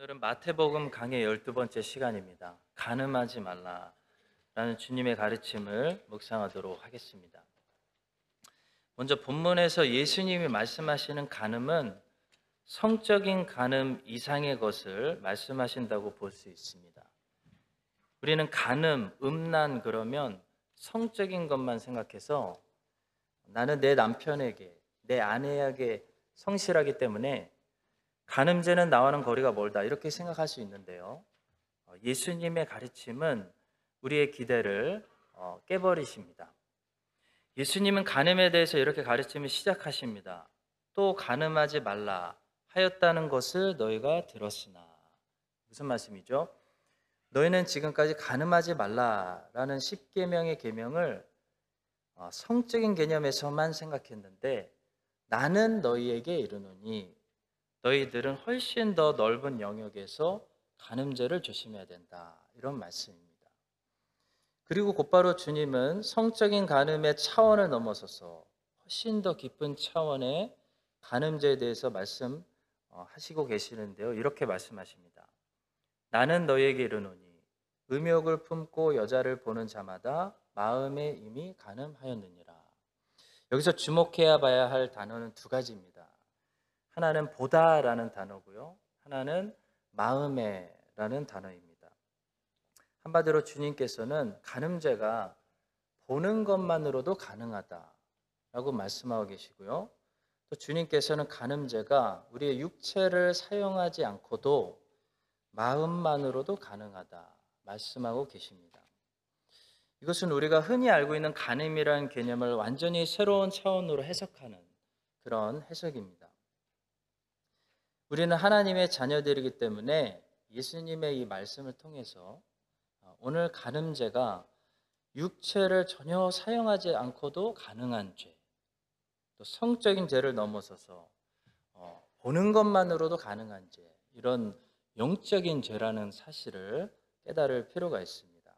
오늘은 마태복음 강의 12번째 시간입니다. 가늠하지 말라라는 주님의 가르침을 묵상하도록 하겠습니다. 먼저 본문에서 예수님이 말씀하시는 가늠은 성적인 가늠 이상의 것을 말씀하신다고 볼 수 있습니다. 우리는 가늠, 음란 그러면 성적인 것만 생각해서 나는 내 남편에게, 내 아내에게 성실하기 때문에 간음죄는 나와는 거리가 멀다 이렇게 생각할 수 있는데요. 어, 예수님의 가르침은 우리의 기대를 어, 깨버리십니다. 예수님은 간음에 대해서 이렇게 가르침을 시작하십니다. 또 간음하지 말라 하였다는 것을 너희가 들었으나 무슨 말씀이죠? 너희는 지금까지 간음하지 말라라는 십계명의 계명을 어, 성적인 개념에서만 생각했는데 나는 너희에게 이르노니 너희들은 훨씬 더 넓은 영역에서 간음죄를 조심해야 된다. 이런 말씀입니다. 그리고 곧바로 주님은 성적인 간음의 차원을 넘어서서 훨씬 더 깊은 차원의 간음죄에 대해서 말씀하시고 계시는데요. 이렇게 말씀하십니다. 나는 너희에게 이르노니 음욕을 품고 여자를 보는 자마다 마음에 이미 간음하였느니라. 여기서 주목해야 봐야 할 단어는 두 가지입니다. 하나는 보다라는 단어고요. 하나는 마음에라는 단어입니다. 한마디로 주님께서는 간음죄가 보는 것만으로도 가능하다라고 말씀하고 계시고요. 또 주님께서는 간음죄가 우리의 육체를 사용하지 않고도 마음만으로도 가능하다 말씀하고 계십니다. 이것은 우리가 흔히 알고 있는 간음이라는 개념을 완전히 새로운 차원으로 해석하는 그런 해석입니다. 우리는 하나님의 자녀들이기 때문에 예수님의 이 말씀을 통해서 어, 오늘 간음죄가 육체를 전혀 사용하지 않고도 가능한 죄, 또 성적인 죄를 넘어서서 어, 보는 것만으로도 가능한 죄, 이런 영적인 죄라는 사실을 깨달을 필요가 있습니다.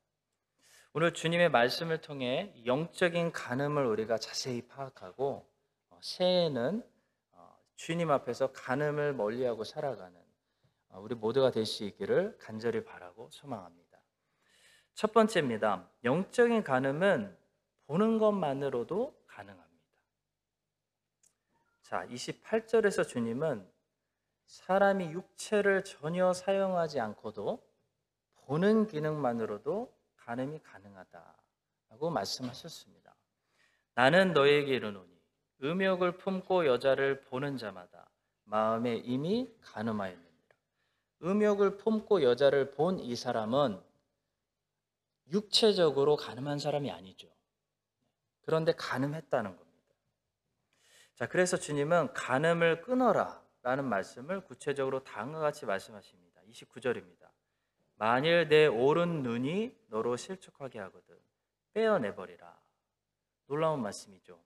오늘 주님의 말씀을 통해 영적인 간음을 우리가 자세히 파악하고 어, 새해에는 주님 앞에서 간음을 멀리하고 살아가는 어, 우리 모두가 될 수 있기를 간절히 바라고 소망합니다. 첫 번째입니다. 영적인 간음은 보는 것만으로도 가능합니다. 자, 28절에서 주님은 사람이 육체를 전혀 사용하지 않고도 보는 기능만으로도 간음이 가능하다라고 말씀하셨습니다. 나는 너에게 이르노니 음욕을 품고 여자를 보는 자마다 마음에 이미 간음하였느니라. 음욕을 품고 여자를 본 이 사람은 육체적으로 간음한 사람이 아니죠. 그런데 간음했다는 겁니다. 자, 그래서 주님은 간음을 끊어라 라는 말씀을 구체적으로 다음과 같이 말씀하십니다. 29절입니다. 만일 내 오른 눈이 너로 실족하게 하거든 빼어내버리라. 놀라운 말씀이죠.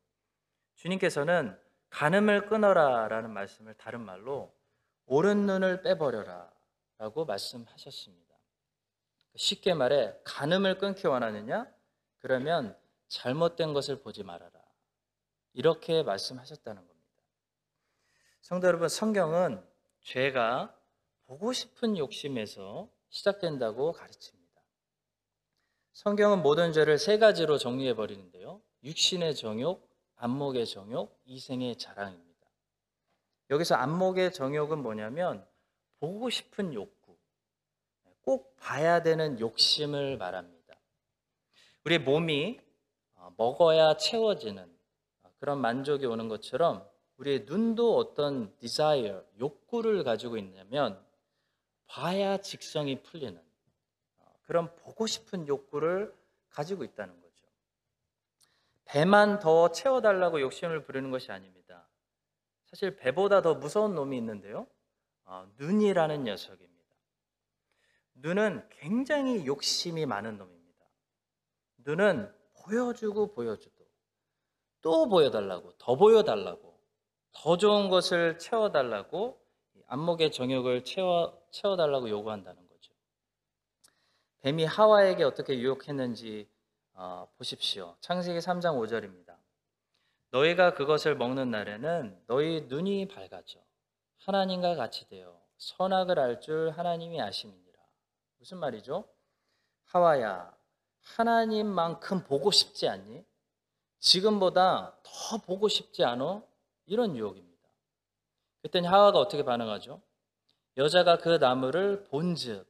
주님께서는 간음을 끊어라라는 말씀을 다른 말로 오른 눈을 빼버려라라고 말씀하셨습니다. 쉽게 말해 간음을 끊기 원하느냐? 그러면 잘못된 것을 보지 말아라. 이렇게 말씀하셨다는 겁니다. 성도 여러분, 성경은 죄가 보고 싶은 욕심에서 시작된다고 가르칩니다. 성경은 모든 죄를 세 가지로 정리해 버리는데요. 육신의 정욕, 안목의 정욕, 이생의 자랑입니다. 여기서 안목의 정욕은 뭐냐면 보고 싶은 욕구, 꼭 봐야 되는 욕심을 말합니다. 우리 몸이 어, 먹어야 채워지는 그런 만족이 오는 것처럼 우리의 눈도 어떤 desire, 욕구를 가지고 있냐면 봐야 직성이 풀리는 어, 그런 보고 싶은 욕구를 가지고 있다는 거예요. 배만 더 채워달라고 욕심을 부리는 것이 아닙니다. 사실 배보다 더 무서운 놈이 있는데요. 어, 눈이라는 녀석입니다. 눈은 굉장히 욕심이 많은 놈입니다. 눈은 보여주고 보여주고 또 보여달라고 더 보여달라고 더 좋은 것을 채워달라고 안목의 정욕을 채워, 채워달라고 요구한다는 거죠. 뱀이 하와에게 어떻게 유혹했는지 어, 보십시오. 창세기 3장 5절입니다. 너희가 그것을 먹는 날에는 너희 눈이 밝아져 하나님과 같이 되어 선악을 알 줄 하나님이 아심이니라. 무슨 말이죠? 하와야, 하나님만큼 보고 싶지 않니? 지금보다 더 보고 싶지 않어? 이런 유혹입니다. 그때는 하와가 어떻게 반응하죠? 여자가 그 나무를 본즉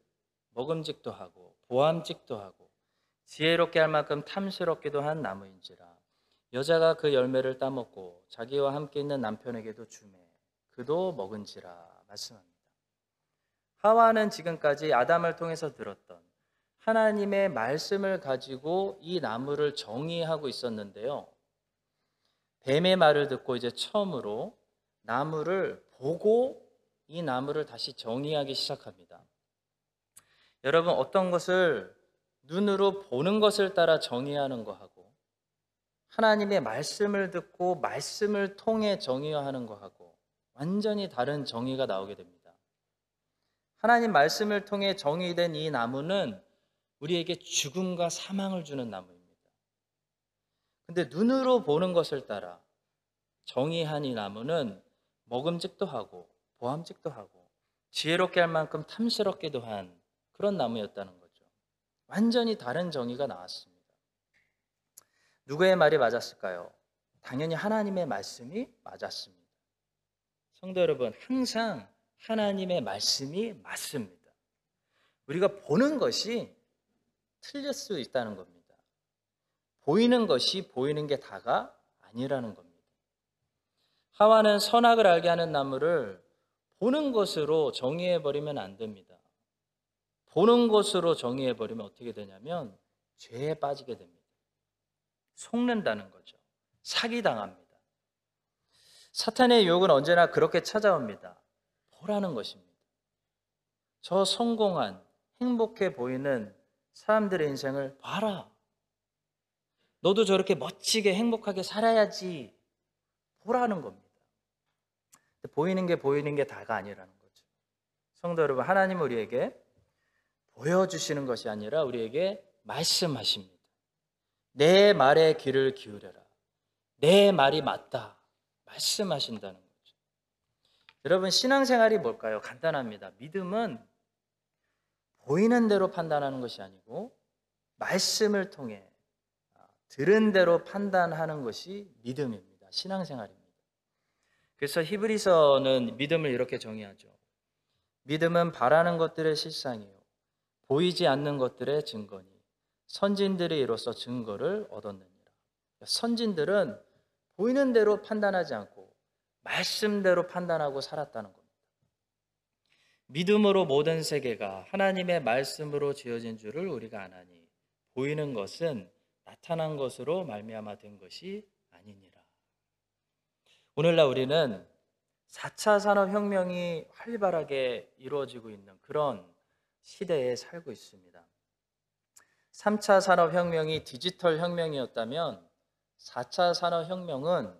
먹음직도 하고 보암직도 하고 지혜롭게 할 만큼 탐스럽기도 한 나무인지라 여자가 그 열매를 따먹고 자기와 함께 있는 남편에게도 주매 그도 먹은지라 말씀합니다. 하와는 지금까지 아담을 통해서 들었던 하나님의 말씀을 가지고 이 나무를 정의하고 있었는데요. 뱀의 말을 듣고 이제 처음으로 나무를 보고 이 나무를 다시 정의하기 시작합니다. 여러분 어떤 것을 눈으로 보는 것을 따라 정의하는 거하고 하나님의 말씀을 듣고 말씀을 통해 정의하는 거하고 완전히 다른 정의가 나오게 됩니다. 하나님 말씀을 통해 정의된 이 나무는 우리에게 죽음과 사망을 주는 나무입니다. 근데 눈으로 보는 것을 따라 정의한 이 나무는 먹음직도 하고 보암직도 하고 지혜롭게 할 만큼 탐스럽기도 한 그런 나무였다는 거죠. 완전히 다른 정의가 나왔습니다. 누구의 말이 맞았을까요? 당연히 하나님의 말씀이 맞았습니다. 성도 여러분, 항상 하나님의 말씀이 맞습니다. 우리가 보는 것이 틀릴 수 있다는 겁니다. 보이는 것이 보이는 게 다가 아니라는 겁니다. 하와는 선악을 알게 하는 나무를 보는 것으로 정의해 버리면 안 됩니다. 보는 것으로 정의해 버리면 어떻게 되냐면 죄에 빠지게 됩니다. 속는다는 거죠. 사기 당합니다. 사탄의 유혹은 언제나 그렇게 찾아옵니다. 보라는 것입니다. 저 성공한 행복해 보이는 사람들의 인생을 봐라. 너도 저렇게 멋지게 행복하게 살아야지. 보라는 겁니다. 보이는 게 보이는 게 다가 아니라는 거죠. 성도 여러분, 하나님 우리에게 보여주시는 것이 아니라 우리에게 말씀하십니다. 내 말에 귀를 기울여라. 내 말이 맞다. 말씀하신다는 거죠. 여러분, 신앙생활이 뭘까요? 간단합니다. 믿음은 보이는 대로 판단하는 것이 아니고 말씀을 통해 들은 대로 판단하는 것이 믿음입니다. 신앙생활입니다. 그래서 히브리서는 믿음을 이렇게 정의하죠. 믿음은 바라는 것들의 실상이요. 보이지 않는 것들의 증거니 선진들이 이로써 증거를 얻었느니라. 선진들은 보이는 대로 판단하지 않고 말씀대로 판단하고 살았다는 겁니다. 믿음으로 모든 세계가 하나님의 말씀으로 지어진 줄을 우리가 아나니 보이는 것은 나타난 것으로 말미암아 된 것이 아니니라. 오늘날 우리는 4차 산업혁명이 활발하게 이루어지고 있는 그런 시대에 살고 있습니다. 3차 산업혁명이 디지털 혁명이었다면 4차 산업혁명은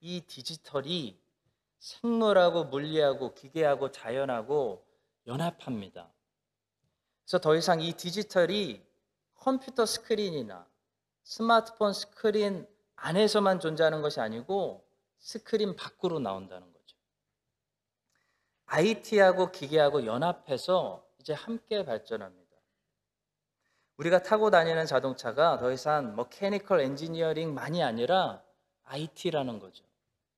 이 디지털이 생물하고 물리하고 기계하고 자연하고 연합합니다. 그래서 더 이상 이 디지털이 컴퓨터 스크린이나 스마트폰 스크린 안에서만 존재하는 것이 아니고 스크린 밖으로 나온다는 거죠. IT하고 기계하고 연합해서 이제 함께 발전합니다. 우리가 타고 다니는 자동차가 더 이상 mechanical engineering만이 아니라 IT라는 거죠.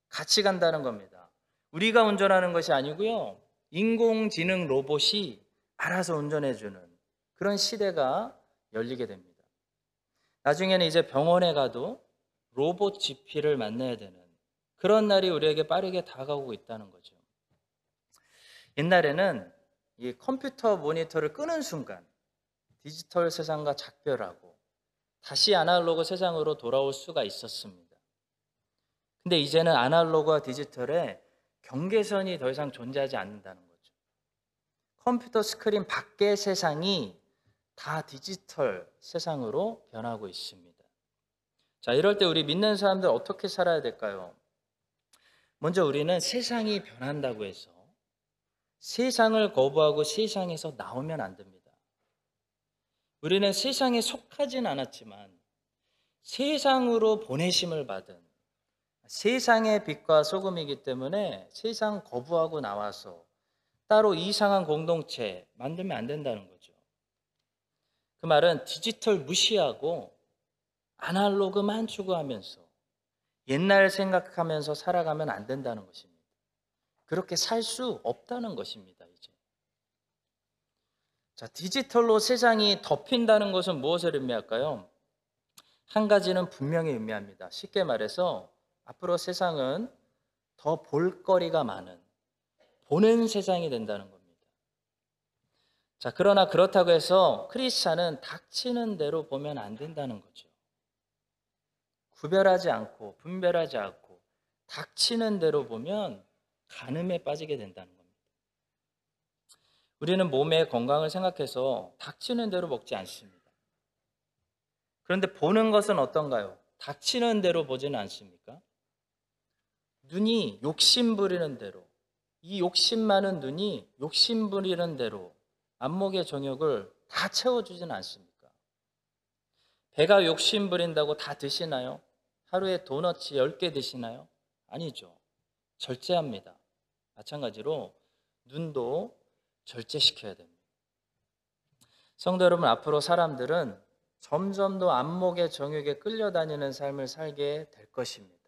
같이 간다는 겁니다. 우리가 운전하는 것이 아니고요. 인공지능 로봇이 알아서 운전해주는 그런 시대가 열리게 됩니다. 나중에는 이제 병원에 가도 로봇 GP를 만나야 되는 그런 날이 우리에게 빠르게 다가오고 있다는 거죠. 옛날에는 이 컴퓨터 모니터를 끄는 순간 디지털 세상과 작별하고 다시 아날로그 세상으로 돌아올 수가 있었습니다. 근데 이제는 아날로그와 디지털의 경계선이 더 이상 존재하지 않는다는 거죠. 컴퓨터 스크린 밖의 세상이 다 디지털 세상으로 변하고 있습니다. 자, 이럴 때 우리 믿는 사람들 어떻게 살아야 될까요? 먼저 우리는 세상이 변한다고 해서 세상을 거부하고 세상에서 나오면 안 됩니다. 우리는 세상에 속하진 않았지만 세상으로 보내심을 받은 세상의 빛과 소금이기 때문에 세상 거부하고 나와서 따로 이상한 공동체 만들면 안 된다는 거죠. 그 말은 디지털 무시하고 아날로그만 추구하면서 옛날 생각하면서 살아가면 안 된다는 것입니다. 그렇게 살 수 없다는 것입니다, 이제. 자, 디지털로 세상이 덮인다는 것은 무엇을 의미할까요? 한 가지는 분명히 의미합니다. 쉽게 말해서 앞으로 세상은 더 볼거리가 많은 보는 세상이 된다는 겁니다. 자, 그러나 그렇다고 해서 크리스찬은 닥치는 대로 보면 안 된다는 거죠. 구별하지 않고 분별하지 않고 닥치는 대로 보면 간음에 빠지게 된다는 겁니다. 우리는 몸의 건강을 생각해서 닥치는 대로 먹지 않습니다. 그런데 보는 것은 어떤가요? 닥치는 대로 보지는 않습니까? 눈이 욕심 부리는 대로, 이 욕심 많은 눈이 욕심 부리는 대로 안목의 정욕을 다 채워주지는 않습니까? 배가 욕심 부린다고 다 드시나요? 하루에 도너츠 10개 드시나요? 아니죠. 절제합니다. 마찬가지로 눈도 절제시켜야 됩니다. 성도 여러분, 앞으로 사람들은 점점 더 안목의 정욕에 끌려다니는 삶을 살게 될 것입니다.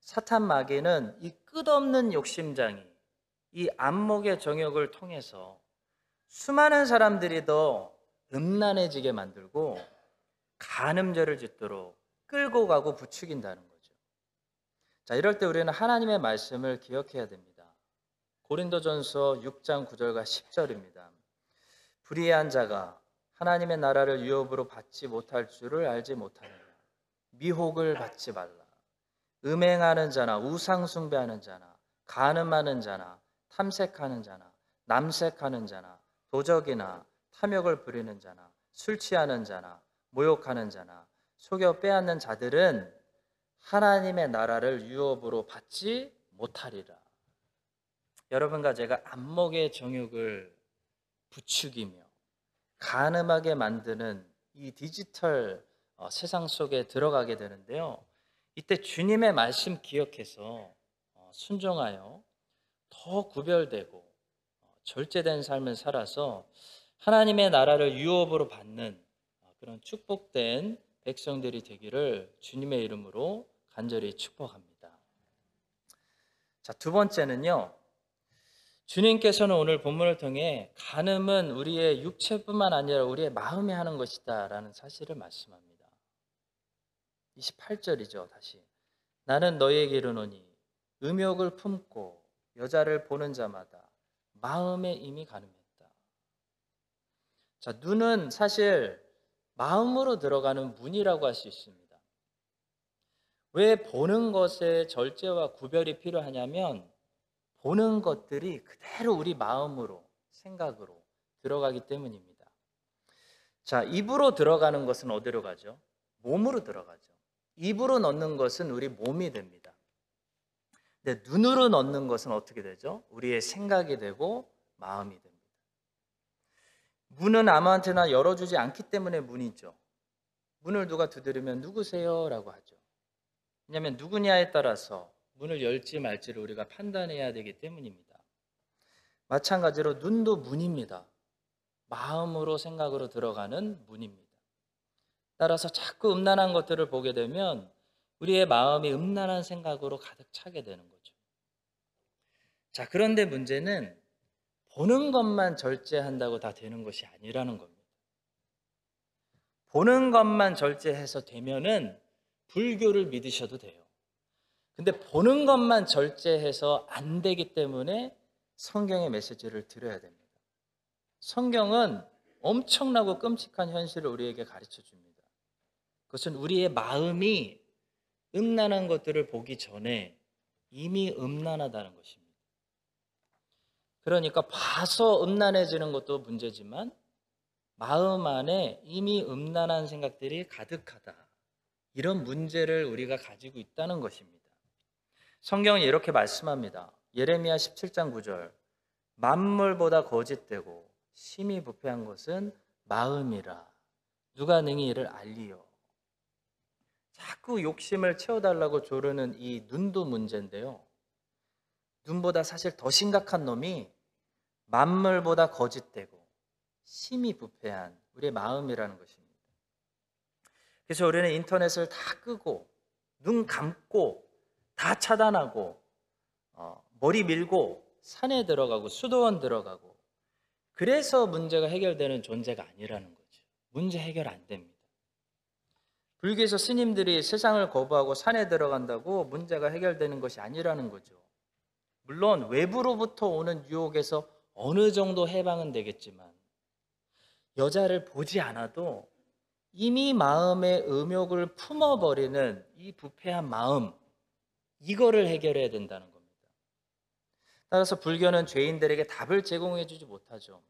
사탄 마귀는 이 끝없는 욕심장이 이 안목의 정욕을 통해서 수많은 사람들이 더 음란해지게 만들고 간음죄를 짓도록 끌고 가고 부추긴다는 거죠. 자, 이럴 때 우리는 하나님의 말씀을 기억해야 됩니다. 고린도전서 6장 9절과 10절입니다. 불의한 자가 하나님의 나라를 유업으로 받지 못할 줄을 알지 못하느냐. 미혹을 받지 말라. 음행하는 자나 우상 숭배하는 자나 간음하는 자나 탐색하는 자나 남색하는 자나 도적이나 탐욕을 부리는 자나 술 취하는 자나 모욕하는 자나 속여 빼앗는 자들은 하나님의 나라를 유업으로 받지 못하리라. 여러분과 제가 안목의 정욕을 부추기며 가늠하게 만드는 이 디지털 어, 세상 속에 들어가게 되는데요. 이때 주님의 말씀 기억해서 어, 순종하여 더 구별되고 어, 절제된 삶을 살아서 하나님의 나라를 유업으로 받는 그런 축복된 백성들이 되기를 주님의 이름으로 간절히 축복합니다. 자, 두 번째는요. 주님께서는 오늘 본문을 통해 간음은 우리의 육체뿐만 아니라 우리의 마음이 하는 것이다라는 사실을 말씀합니다. 28절이죠, 다시. 나는 너희에게 이르노니 음욕을 품고 여자를 보는 자마다 마음에 이미 간음했다. 자, 눈은 사실 마음으로 들어가는 문이라고 할 수 있습니다. 왜 보는 것에 절제와 구별이 필요하냐면 보는 것들이 그대로 우리 마음으로 생각으로 들어가기 때문입니다. 자, 입으로 들어가는 것은 어디로 가죠? 몸으로 들어가죠. 입으로 넣는 것은 우리 몸이 됩니다. 근데 눈으로 넣는 것은 어떻게 되죠? 우리의 생각이 되고 마음이 됩니다. 문은 아무한테나 열어주지 않기 때문에 문이죠. 문을 누가 두드리면 누구세요? 라고 하죠. 왜냐하면 누구냐에 따라서 문을 열지 말지를 우리가 판단해야 되기 때문입니다. 마찬가지로 눈도 문입니다. 마음으로 생각으로 들어가는 문입니다. 따라서 자꾸 음란한 것들을 보게 되면 우리의 마음이 음란한 생각으로 가득 차게 되는 거죠. 자, 그런데 문제는 보는 것만 절제한다고 다 되는 것이 아니라는 겁니다. 보는 것만 절제해서 되면은 불교를 믿으셔도 돼요. 근데 보는 것만 절제해서 안 되기 때문에 성경의 메시지를 드려야 됩니다. 성경은 엄청나고 끔찍한 현실을 우리에게 가르쳐 줍니다. 그것은 우리의 마음이 음란한 것들을 보기 전에 이미 음란하다는 것입니다. 그러니까 봐서 음란해지는 것도 문제지만 마음 안에 이미 음란한 생각들이 가득하다. 이런 문제를 우리가 가지고 있다는 것입니다. 성경은 이렇게 말씀합니다. 예레미야 17장 9절. 만물보다 거짓되고 심히 부패한 것은 마음이라. 누가 능히 이를 알리요. 자꾸 욕심을 채워달라고 조르는 이 눈도 문제인데요. 눈보다 사실 더 심각한 놈이 만물보다 거짓되고 심히 부패한 우리의 마음이라는 것입니다. 그래서 우리는 인터넷을 다 끄고 눈 감고 다 차단하고 어, 머리 밀고 산에 들어가고 수도원 들어가고 그래서 문제가 해결되는 존재가 아니라는 거죠. 문제 해결 안 됩니다. 불교에서 스님들이 세상을 거부하고 산에 들어간다고 문제가 해결되는 것이 아니라는 거죠. 물론 외부로부터 오는 유혹에서 어느 정도 해방은 되겠지만 여자를 보지 않아도 이미 마음의 음욕을 품어버리는 이 부패한 마음 이거를 해결해야 된다는 겁니다. 따라서 불교는 죄인들에게 답을 제공해 주지 못하죠.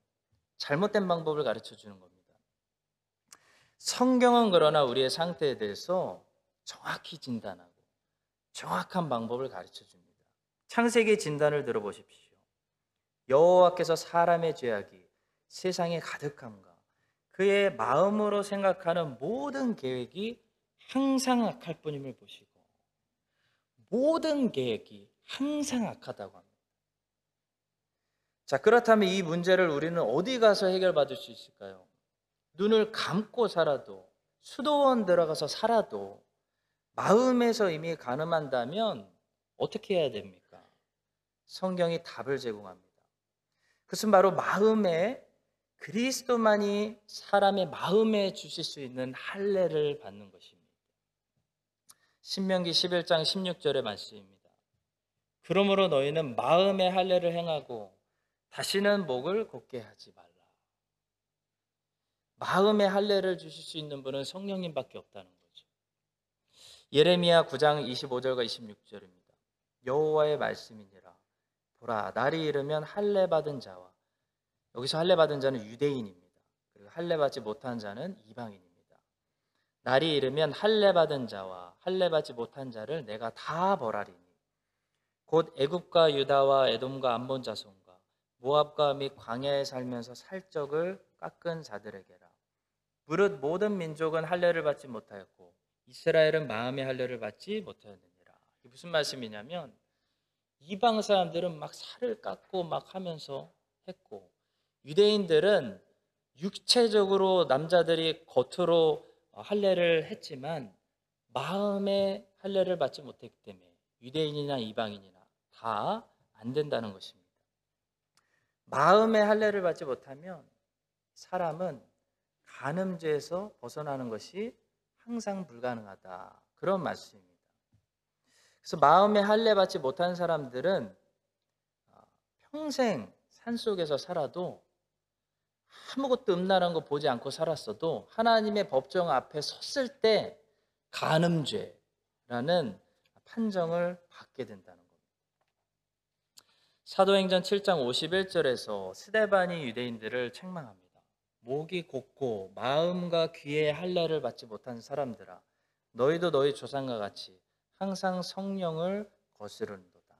잘못된 방법을 가르쳐 주는 겁니다. 성경은 그러나 우리의 상태에 대해서 정확히 진단하고 정확한 방법을 가르쳐 줍니다. 창세기 진단을 들어보십시오. 여호와께서 사람의 죄악이 세상에 가득함과 그의 마음으로 생각하는 모든 계획이 항상 악할 뿐임을 보시고 모든 계획이 항상 악하다고 합니다. 자, 그렇다면 이 문제를 우리는 어디 가서 해결받을 수 있을까요? 눈을 감고 살아도 수도원 들어가서 살아도 마음에서 이미 가늠한다면 어떻게 해야 됩니까? 성경이 답을 제공합니다. 그것은 바로 마음에 그리스도만이 사람의 마음에 주실 수 있는 할례를 받는 것입니다. 신명기 11장 16절의 말씀입니다. 그러므로 너희는 마음의 할례를 행하고 다시는 목을 곱게 하지 말라. 마음의 할례를 주실 수 있는 분은 성령님밖에 없다는 거죠. 예레미야 9장 25절과 26절입니다. 여호와의 말씀이니라 보라 날이 이르면 할례 받은 자와 여기서 할례 받은 자는 유대인입니다. 그리고 할례 받지 못한 자는 이방인입니다. 날이 이르면 할례 받은 자와 할례 받지 못한 자를 내가 다 벌하리니 곧 애굽과 유다와 에돔과 암몬 자손과 모압과 및 광야에 살면서 살적을 깎은 자들에게라. 무릇 모든 민족은 할례를 받지 못하였고 이스라엘은 마음의 할례를 받지 못하였느니라. 이게 무슨 말씀이냐면 이방 사람들은 막 살을 깎고 막 하면서 했고 유대인들은 육체적으로 남자들이 겉으로 할례를 했지만 마음의 할례를 받지 못했기 때문에 유대인이나 이방인이나 다 안 된다는 것입니다. 마음의 할례를 받지 못하면 사람은 간음죄에서 벗어나는 것이 항상 불가능하다. 그런 말씀입니다. 그래서 마음의 할례 받지 못한 사람들은 평생 산 속에서 살아도 아무것도 음란한 거 보지 않고 살았어도 하나님의 법정 앞에 섰을 때 간음죄라는 판정을 받게 된다는 겁니다. 사도행전 7장 51절에서 스데반이 유대인들을 책망합니다. 목이 곱고 마음과 귀의 할례를 받지 못한 사람들아 너희도 너희 조상과 같이 항상 성령을 거스르는도다.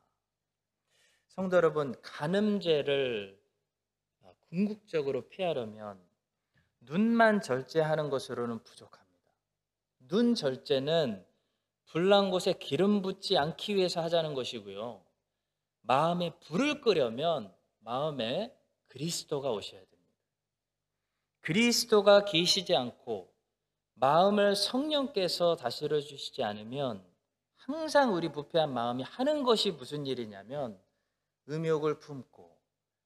성도 여러분, 간음죄를 궁극적으로 피하려면 눈만 절제하는 것으로는 부족합니다. 눈 절제는 불난 곳에 기름 붓지 않기 위해서 하자는 것이고요. 마음에 불을 끄려면 마음에 그리스도가 오셔야 됩니다. 그리스도가 계시지 않고 마음을 성령께서 다스려 주시지 않으면 항상 우리 부패한 마음이 하는 것이 무슨 일이냐면 음욕을 품고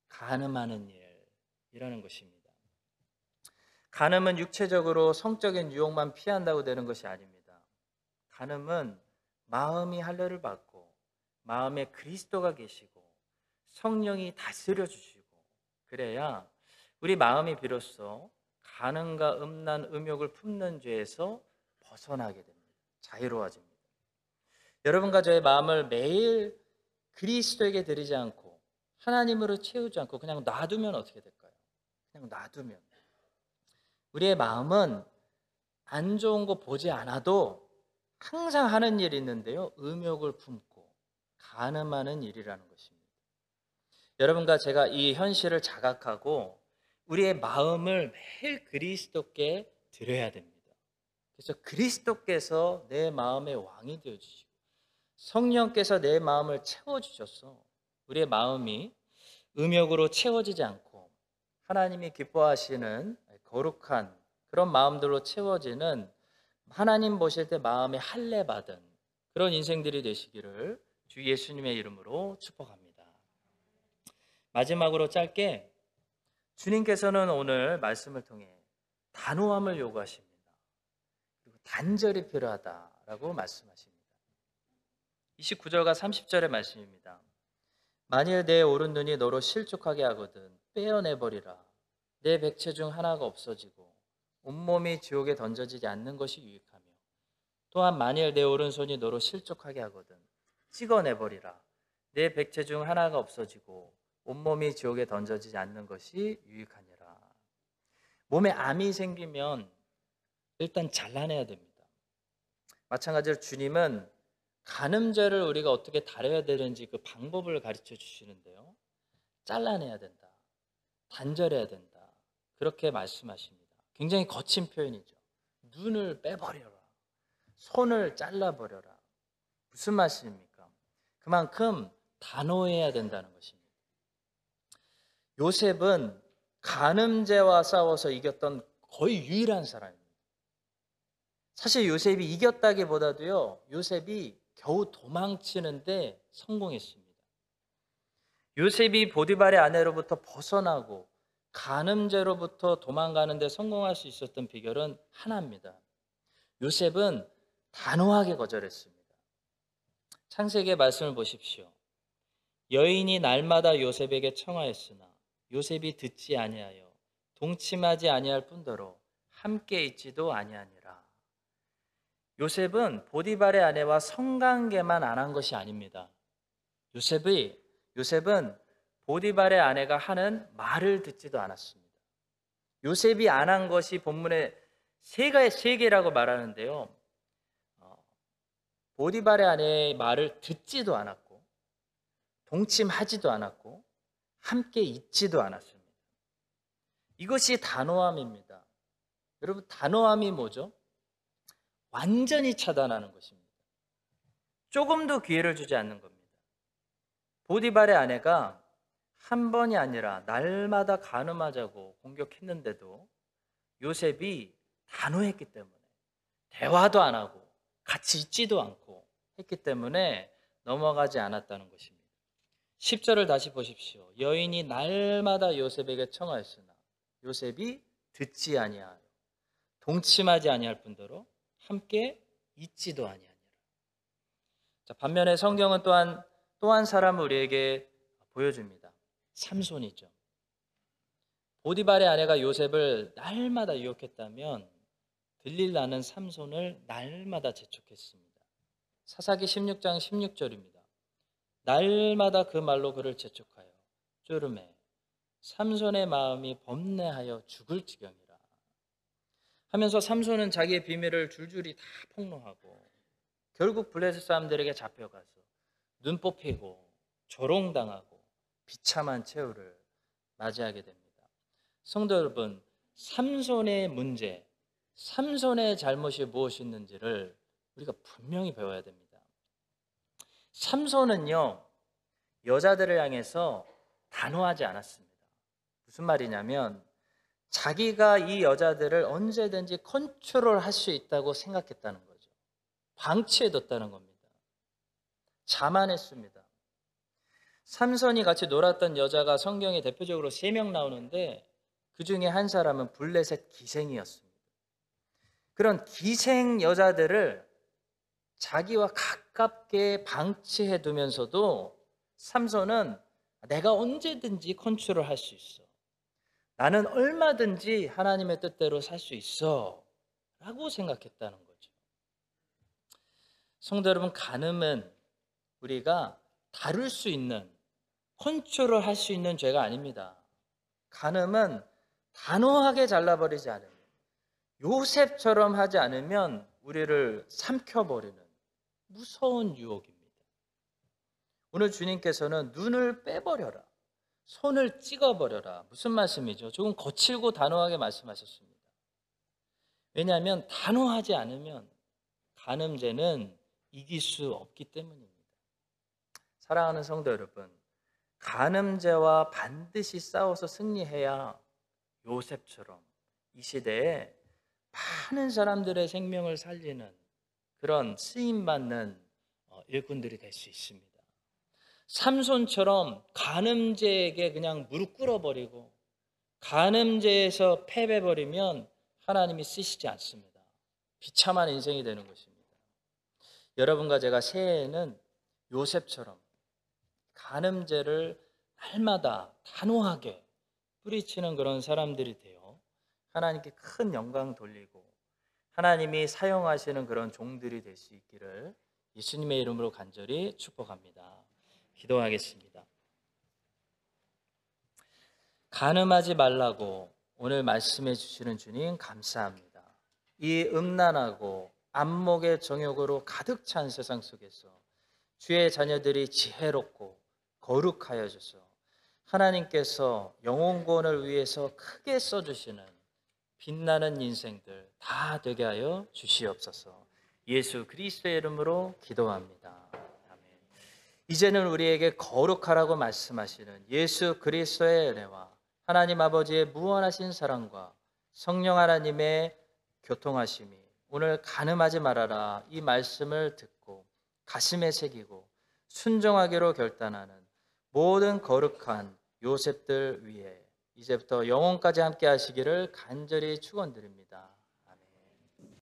간음하는 일 이라는 것입니다. 간음은 육체적으로 성적인 유혹만 피한다고 되는 것이 아닙니다. 간음은 마음이 할례를 받고 마음에 그리스도가 계시고 성령이 다스려 주시고 그래야 우리 마음이 비로소 가능과 음란 음욕을 품는 죄에서 벗어나게 됩니다. 자유로워집니다. 여러분과 저의 마음을 매일 그리스도에게 드리지 않고 하나님으로 채우지 않고 그냥 놔두면 어떻게 될까요? 그냥 놔두면 우리의 마음은 안 좋은 거 보지 않아도 항상 하는 일이 있는데요. 음욕을 품고 가늠하는 일이라는 것입니다. 여러분과 제가 이 현실을 자각하고 우리의 마음을 매일 그리스도께 드려야 됩니다. 그래서 그리스도께서 내 마음의 왕이 되어 주시고 성령께서 내 마음을 채워 주셔서 우리의 마음이 음욕으로 채워지지 않고 하나님이 기뻐하시는 거룩한 그런 마음들로 채워지는 하나님 보실 때 마음에 할례 받은 그런 인생들이 되시기를 주 예수님의 이름으로 축복합니다. 마지막으로 짧게 주님께서는 오늘 말씀을 통해 단호함을 요구하십니다. 그리고 단절이 필요하다라고 말씀하십니다. 29절과 30절의 말씀입니다. 만일 내 오른 눈이 너로 실족하게 하거든 빼어내버리라. 내 백체 중 하나가 없어지고 온몸이 지옥에 던져지지 않는 것이 유익하며 또한 만일 내 오른손이 너로 실족하게 하거든 찍어내버리라. 내 백체 중 하나가 없어지고 온몸이 지옥에 던져지지 않는 것이 유익하니라. 몸에 암이 생기면 일단 잘라내야 됩니다. 마찬가지로 주님은 간음죄를 우리가 어떻게 다뤄야 되는지 그 방법을 가르쳐 주시는데요. 잘라내야 된다. 단절해야 된다. 그렇게 말씀하십니다. 굉장히 거친 표현이죠. 눈을 빼버려라. 손을 잘라버려라. 무슨 말씀입니까? 그만큼 단호해야 된다는 것입니다. 요셉은 간음죄와 싸워서 이겼던 거의 유일한 사람입니다. 사실 요셉이 이겼다기보다도요, 요셉이 겨우 도망치는데 성공했습니다. 요셉이 보디발의 아내로부터 벗어나고 간음죄로부터 도망가는데 성공할 수 있었던 비결은 하나입니다. 요셉은 단호하게 거절했습니다. 창세기의 말씀을 보십시오. 여인이 날마다 요셉에게 청하였으나 요셉이 듣지 아니하여 동침하지 아니할 뿐더러 함께 있지도 아니하니라. 요셉은 보디발의 아내와 성관계만 안 한 것이 아닙니다. 요셉이 요셉은 보디발의 아내가 하는 말을 듣지도 않았습니다. 요셉이 안 한 것이 본문에 세 가지 세 개라고 말하는데요. 어, 보디발의 아내의 말을 듣지도 않았고 동침하지도 않았고 함께 있지도 않았습니다. 이것이 단호함입니다. 여러분 단호함이 뭐죠? 완전히 차단하는 것입니다. 조금도 기회를 주지 않는 겁니다. 보디발의 아내가 한 번이 아니라 날마다 가늠하자고 공격했는데도 요셉이 단호했기 때문에 대화도 안 하고 같이 있지도 않고 했기 때문에 넘어가지 않았다는 것입니다. 10절을 다시 보십시오. 여인이 날마다 요셉에게 청하였으나 요셉이 듣지 아니하여 동침하지 아니할 뿐더러 함께 있지도 아니하니라. 자, 반면에 성경은 또한 또 한 사람을 우리에게 보여줍니다. 삼손이죠. 보디발의 아내가 요셉을 날마다 유혹했다면 들릴라는 삼손을 날마다 재촉했습니다. 사사기 16장 16절입니다. 날마다 그 말로 그를 재촉하여 쪼름해 삼손의 마음이 범내하여 죽을 지경이라. 하면서 삼손은 자기의 비밀을 줄줄이 다 폭로하고 결국 블레셋 사람들에게 잡혀가서 눈 뽑히고 조롱당하고 비참한 최후를 맞이하게 됩니다. 성도 여러분, 삼손의 문제, 삼손의 잘못이 무엇이었는지를 우리가 분명히 배워야 됩니다. 삼손은요, 여자들을 향해서 단호하지 않았습니다. 무슨 말이냐면, 자기가 이 여자들을 언제든지 컨트롤 할 수 있다고 생각했다는 거죠. 방치해뒀다는 겁니다. 자만했습니다. 삼선이 같이 놀았던 여자가 성경에 대표적으로 세 명 나오는데 그 중에 한 사람은 블레셋 기생이었습니다. 그런 기생 여자들을 자기와 가깝게 방치해 두면서도 삼손은 내가 언제든지 컨트롤 할수 있어. 나는 얼마든지 하나님의 뜻대로 살 수 있어. 라고 생각했다는 거죠. 성도 여러분, 간음은 우리가 다룰 수 있는, 컨트롤 할 수 있는 죄가 아닙니다. 간음은 단호하게 잘라버리지 않으면, 요셉처럼 하지 않으면 우리를 삼켜버리는 무서운 유혹입니다. 오늘 주님께서는 눈을 빼버려라. 손을 찍어버려라. 무슨 말씀이죠? 조금 거칠고 단호하게 말씀하셨습니다. 왜냐하면 단호하지 않으면 간음죄는 이길 수 없기 때문입니다. 사랑하는 성도 여러분, 간음죄와 반드시 싸워서 승리해야 요셉처럼 이 시대에 많은 사람들의 생명을 살리는 그런 쓰임 받는 어, 일꾼들이 될 수 있습니다. 삼손처럼 간음죄에게 그냥 무릎 꿇어버리고 간음죄에서 패배버리면 하나님이 쓰시지 않습니다. 비참한 인생이 되는 것입니다. 여러분과 제가 새해에는 요셉처럼 간음죄를 날마다 단호하게 뿌리치는 그런 사람들이 되어 하나님께 큰 영광 돌리고 하나님이 사용하시는 그런 종들이 될 수 있기를 예수님의 이름으로 간절히 축복합니다. 기도하겠습니다. 가늠하지 말라고 오늘 말씀해 주시는 주님 감사합니다. 이 음란하고 안목의 정욕으로 가득 찬 세상 속에서 주의 자녀들이 지혜롭고 거룩하여져서 하나님께서 영혼 구원을 위해서 크게 써주시는 빛나는 인생들 다 되게 하여 주시옵소서. 예수 그리스도의 이름으로 기도합니다. 아멘. 이제는 우리에게 거룩하라고 말씀하시는 예수 그리스도의 은혜와 하나님 아버지의 무한하신 사랑과 성령 하나님의 교통하심이 오늘 가늠하지 말아라 이 말씀을 듣고 가슴에 새기고 순종하기로 결단하는 모든 거룩한 요셉들 위해 이제부터 영혼까지 함께 하시기를 간절히 축원드립니다.